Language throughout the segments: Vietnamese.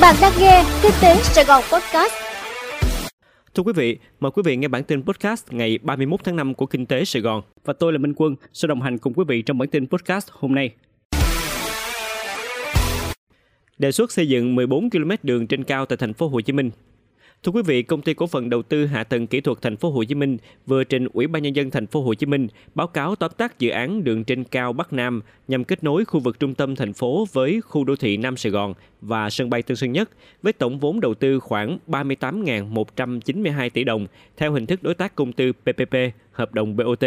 Bạn đang nghe Kinh tế Sài Gòn Podcast. Thưa quý vị, mời quý vị nghe bản tin podcast ngày 31 tháng 5 của Kinh tế Sài Gòn. Và tôi là Minh Quân, sẽ đồng hành cùng quý vị trong bản tin podcast hôm nay. Đề xuất xây dựng 14 km đường trên cao tại thành phố Hồ Chí Minh Thưa quý vị, công ty cổ phần đầu tư hạ tầng kỹ thuật thành phố Hồ Chí Minh vừa trình Ủy ban nhân dân thành phố Hồ Chí Minh báo cáo tóm tắt dự án đường trên cao Bắc Nam nhằm kết nối khu vực trung tâm thành phố với khu đô thị Nam Sài Gòn và sân bay Tân Sơn Nhất với tổng vốn đầu tư khoảng 38.192 tỷ đồng theo hình thức đối tác công tư PPP, hợp đồng BOT.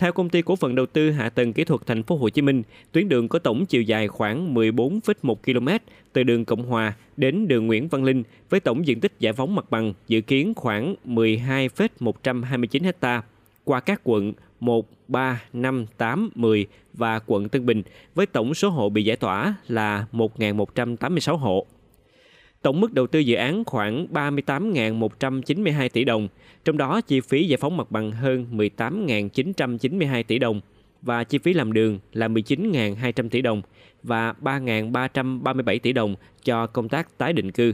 Theo công ty cổ phần đầu tư hạ tầng kỹ thuật thành phố Hồ Chí Minh, tuyến đường có tổng chiều dài khoảng 14,1 km từ đường Cộng Hòa đến đường Nguyễn Văn Linh với tổng diện tích giải phóng mặt bằng dự kiến khoảng 12,129 ha qua các quận 1, 3, 5, 8, 10 và quận Tân Bình với tổng số hộ bị giải tỏa là 1.186 hộ. Tổng mức đầu tư dự án khoảng 38.192 tỷ đồng, trong đó chi phí giải phóng mặt bằng hơn 18.992 tỷ đồng và chi phí làm đường là 19.200 tỷ đồng và 3.337 tỷ đồng cho công tác tái định cư.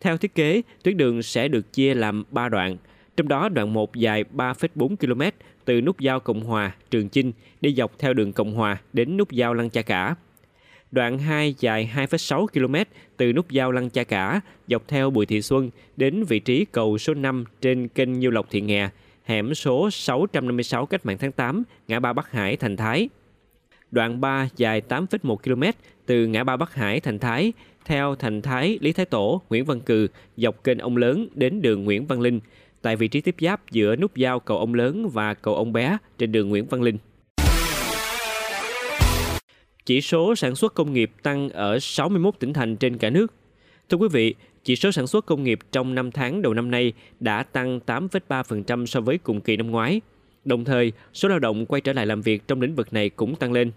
Theo thiết kế, tuyến đường sẽ được chia làm 3 đoạn, trong đó đoạn 1 dài 3,4 km từ nút giao Cộng Hòa, Trường Chinh đi dọc theo đường Cộng Hòa đến nút giao Lăng Cha Cả – Đoạn 2 dài 2,6 km từ nút giao Lăng Cha Cả dọc theo Bùi Thị Xuân đến vị trí cầu số 5 trên kênh Nhiêu Lộc Thị Nghè, hẻm số 656 cách mạng tháng 8, ngã ba Bắc Hải, Thành Thái. Đoạn 3 dài 8,1 km từ ngã ba Bắc Hải, Thành Thái theo Thành Thái, Lý Thái Tổ, Nguyễn Văn Cừ dọc kênh Ông Lớn đến đường Nguyễn Văn Linh tại vị trí tiếp giáp giữa nút giao cầu Ông Lớn và cầu Ông Bé trên đường Nguyễn Văn Linh. Chỉ số sản xuất công nghiệp tăng ở 61 tỉnh thành trên cả nước. Thưa quý vị, chỉ số sản xuất công nghiệp trong 5 tháng đầu năm nay đã tăng 8,3% so với cùng kỳ năm ngoái. Đồng thời, số lao động quay trở lại làm việc trong lĩnh vực này cũng tăng lên.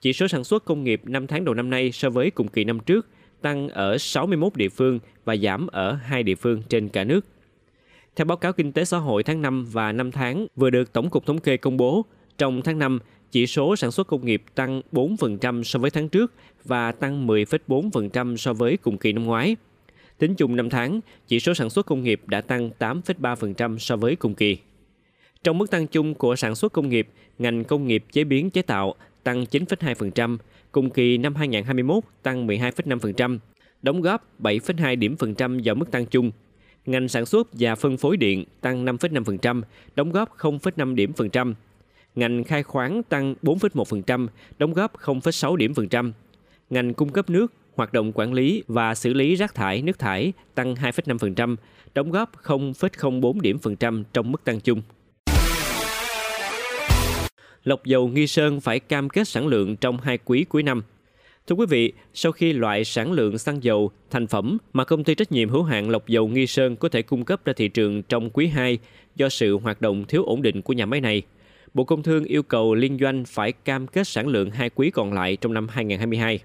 Chỉ số sản xuất công nghiệp 5 tháng đầu năm nay so với cùng kỳ năm trước tăng ở 61 địa phương và giảm ở hai địa phương trên cả nước. Theo báo cáo kinh tế xã hội tháng 5 và 5 tháng vừa được Tổng cục Thống kê công bố, trong tháng 5, chỉ số sản xuất công nghiệp tăng 4% so với tháng trước và tăng 10,4% so với cùng kỳ năm ngoái. Tính chung 5 tháng, chỉ số sản xuất công nghiệp đã tăng 8,3% so với cùng kỳ. Trong mức tăng chung của sản xuất công nghiệp, ngành công nghiệp chế biến chế tạo tăng 9,2%, cùng kỳ năm 2021 tăng 12,5%, đóng góp 7,2 điểm phần trăm vào mức tăng chung. Ngành sản xuất và phân phối điện tăng 5,5%, đóng góp 0,5 điểm phần trăm ngành khai khoáng tăng 4,1%, đóng góp 0,6 điểm phần trăm. Ngành cung cấp nước, hoạt động quản lý và xử lý rác thải, nước thải tăng 2,5%, đóng góp 0,04 điểm phần trăm trong mức tăng chung. Lọc dầu Nghi Sơn phải cam kết sản lượng trong hai quý cuối năm. Thưa quý vị, sau khi loại sản lượng xăng dầu, thành phẩm mà công ty trách nhiệm hữu hạn lọc dầu Nghi Sơn có thể cung cấp ra thị trường trong quý 2 do sự hoạt động thiếu ổn định của nhà máy này – Bộ Công Thương yêu cầu liên doanh phải cam kết sản lượng hai quý còn lại trong năm 2022.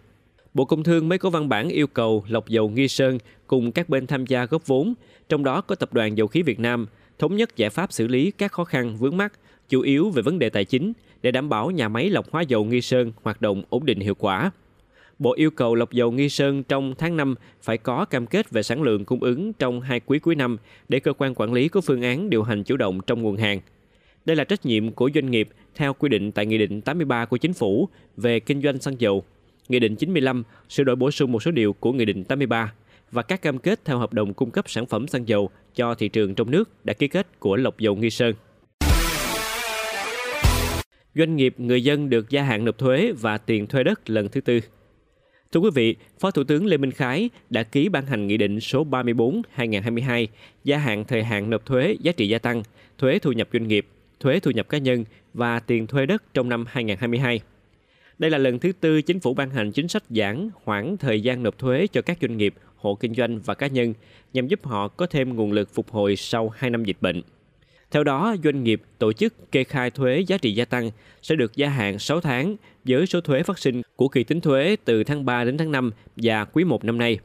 Bộ Công Thương mới có văn bản yêu cầu lọc dầu Nghi Sơn cùng các bên tham gia góp vốn, trong đó có Tập đoàn Dầu khí Việt Nam, thống nhất giải pháp xử lý các khó khăn vướng mắt, chủ yếu về vấn đề tài chính để đảm bảo nhà máy lọc hóa dầu Nghi Sơn hoạt động ổn định hiệu quả. Bộ yêu cầu lọc dầu Nghi Sơn trong tháng 5 phải có cam kết về sản lượng cung ứng trong hai quý cuối năm để cơ quan quản lý có phương án điều hành chủ động trong nguồn hàng. Đây là trách nhiệm của doanh nghiệp theo quy định tại Nghị định 83 của Chính phủ về kinh doanh xăng dầu, Nghị định 95 sửa đổi bổ sung một số điều của Nghị định 83 và các cam kết theo hợp đồng cung cấp sản phẩm xăng dầu cho thị trường trong nước đã ký kết của Lộc Dầu Nghi Sơn. Doanh nghiệp người dân được gia hạn nộp thuế và tiền thuê đất lần thứ tư. Thưa quý vị, Phó Thủ tướng Lê Minh Khái đã ký ban hành Nghị định số 34-2022 gia hạn thời hạn nộp thuế giá trị gia tăng, thuế thu nhập doanh nghiệp thuế thu nhập cá nhân và tiền thuê đất trong năm 2022. Đây là lần thứ tư chính phủ ban hành chính sách giãn hoãn thời gian nộp thuế cho các doanh nghiệp, hộ kinh doanh và cá nhân nhằm giúp họ có thêm nguồn lực phục hồi sau 2 năm dịch bệnh. Theo đó, doanh nghiệp tổ chức kê khai thuế giá trị gia tăng sẽ được gia hạn 6 tháng với số thuế phát sinh của kỳ tính thuế từ tháng 3 đến tháng 5 và quý 1 năm nay.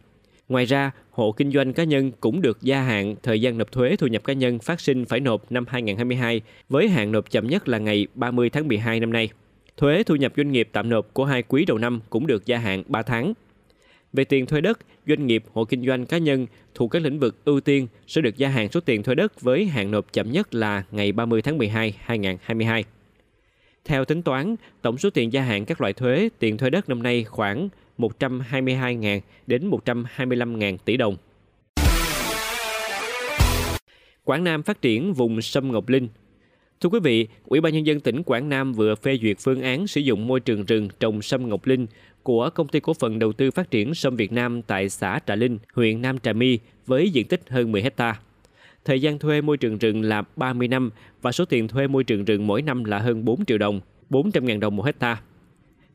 Ngoài ra, hộ kinh doanh cá nhân cũng được gia hạn thời gian nộp thuế thu nhập cá nhân phát sinh phải nộp năm 2022 với hạn nộp chậm nhất là ngày 30 tháng 12 năm nay. Thuế thu nhập doanh nghiệp tạm nộp của hai quý đầu năm cũng được gia hạn 3 tháng. Về tiền thuê đất, doanh nghiệp, hộ kinh doanh cá nhân thuộc các lĩnh vực ưu tiên sẽ được gia hạn số tiền thuê đất với hạn nộp chậm nhất là ngày 30 tháng 12, 2022. Theo tính toán, tổng số tiền gia hạn các loại thuế, tiền thuê đất năm nay khoảng 122.000 đến 125.000 tỷ đồng. Quảng Nam phát triển vùng sâm Ngọc Linh. Thưa quý vị, Ủy ban Nhân dân tỉnh Quảng Nam vừa phê duyệt phương án sử dụng môi trường rừng trồng sâm Ngọc Linh của Công ty Cổ phần Đầu tư Phát triển Sâm Việt Nam tại xã Trà Linh, huyện Nam Trà My với diện tích hơn 10 hecta. Thời gian thuê môi trường rừng là 30 năm và số tiền thuê môi trường rừng mỗi năm là hơn 4 triệu đồng, 400.000 đồng một hecta.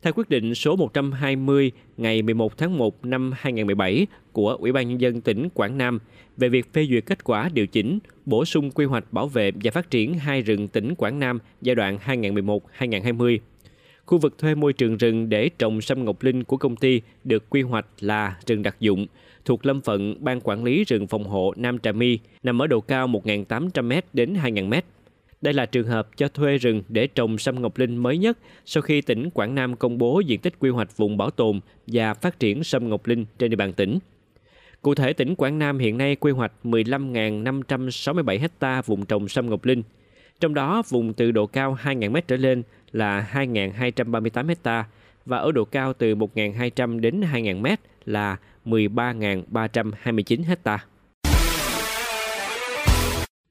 Theo quyết định số 120 ngày 11 tháng 1 năm 2017 của Ủy ban Nhân dân tỉnh Quảng Nam về việc phê duyệt kết quả điều chỉnh, bổ sung quy hoạch bảo vệ và phát triển hai rừng tỉnh Quảng Nam giai đoạn 2011-2020. Khu vực thuê môi trường rừng để trồng sâm ngọc linh của công ty được quy hoạch là rừng đặc dụng, thuộc lâm phận Ban Quản lý rừng phòng hộ Nam Trà My, nằm ở độ cao 1.800m đến 2.000m đây là trường hợp cho thuê rừng để trồng sâm ngọc linh mới nhất sau khi tỉnh Quảng Nam công bố diện tích quy hoạch vùng bảo tồn và phát triển sâm ngọc linh trên địa bàn tỉnh. Cụ thể, tỉnh Quảng Nam hiện nay quy hoạch 15.567 ha vùng trồng sâm ngọc linh. Trong đó, vùng từ độ cao 2.000 m trở lên là 2.238 ha và ở độ cao từ 1.200 đến 2.000 m là 13.329 ha.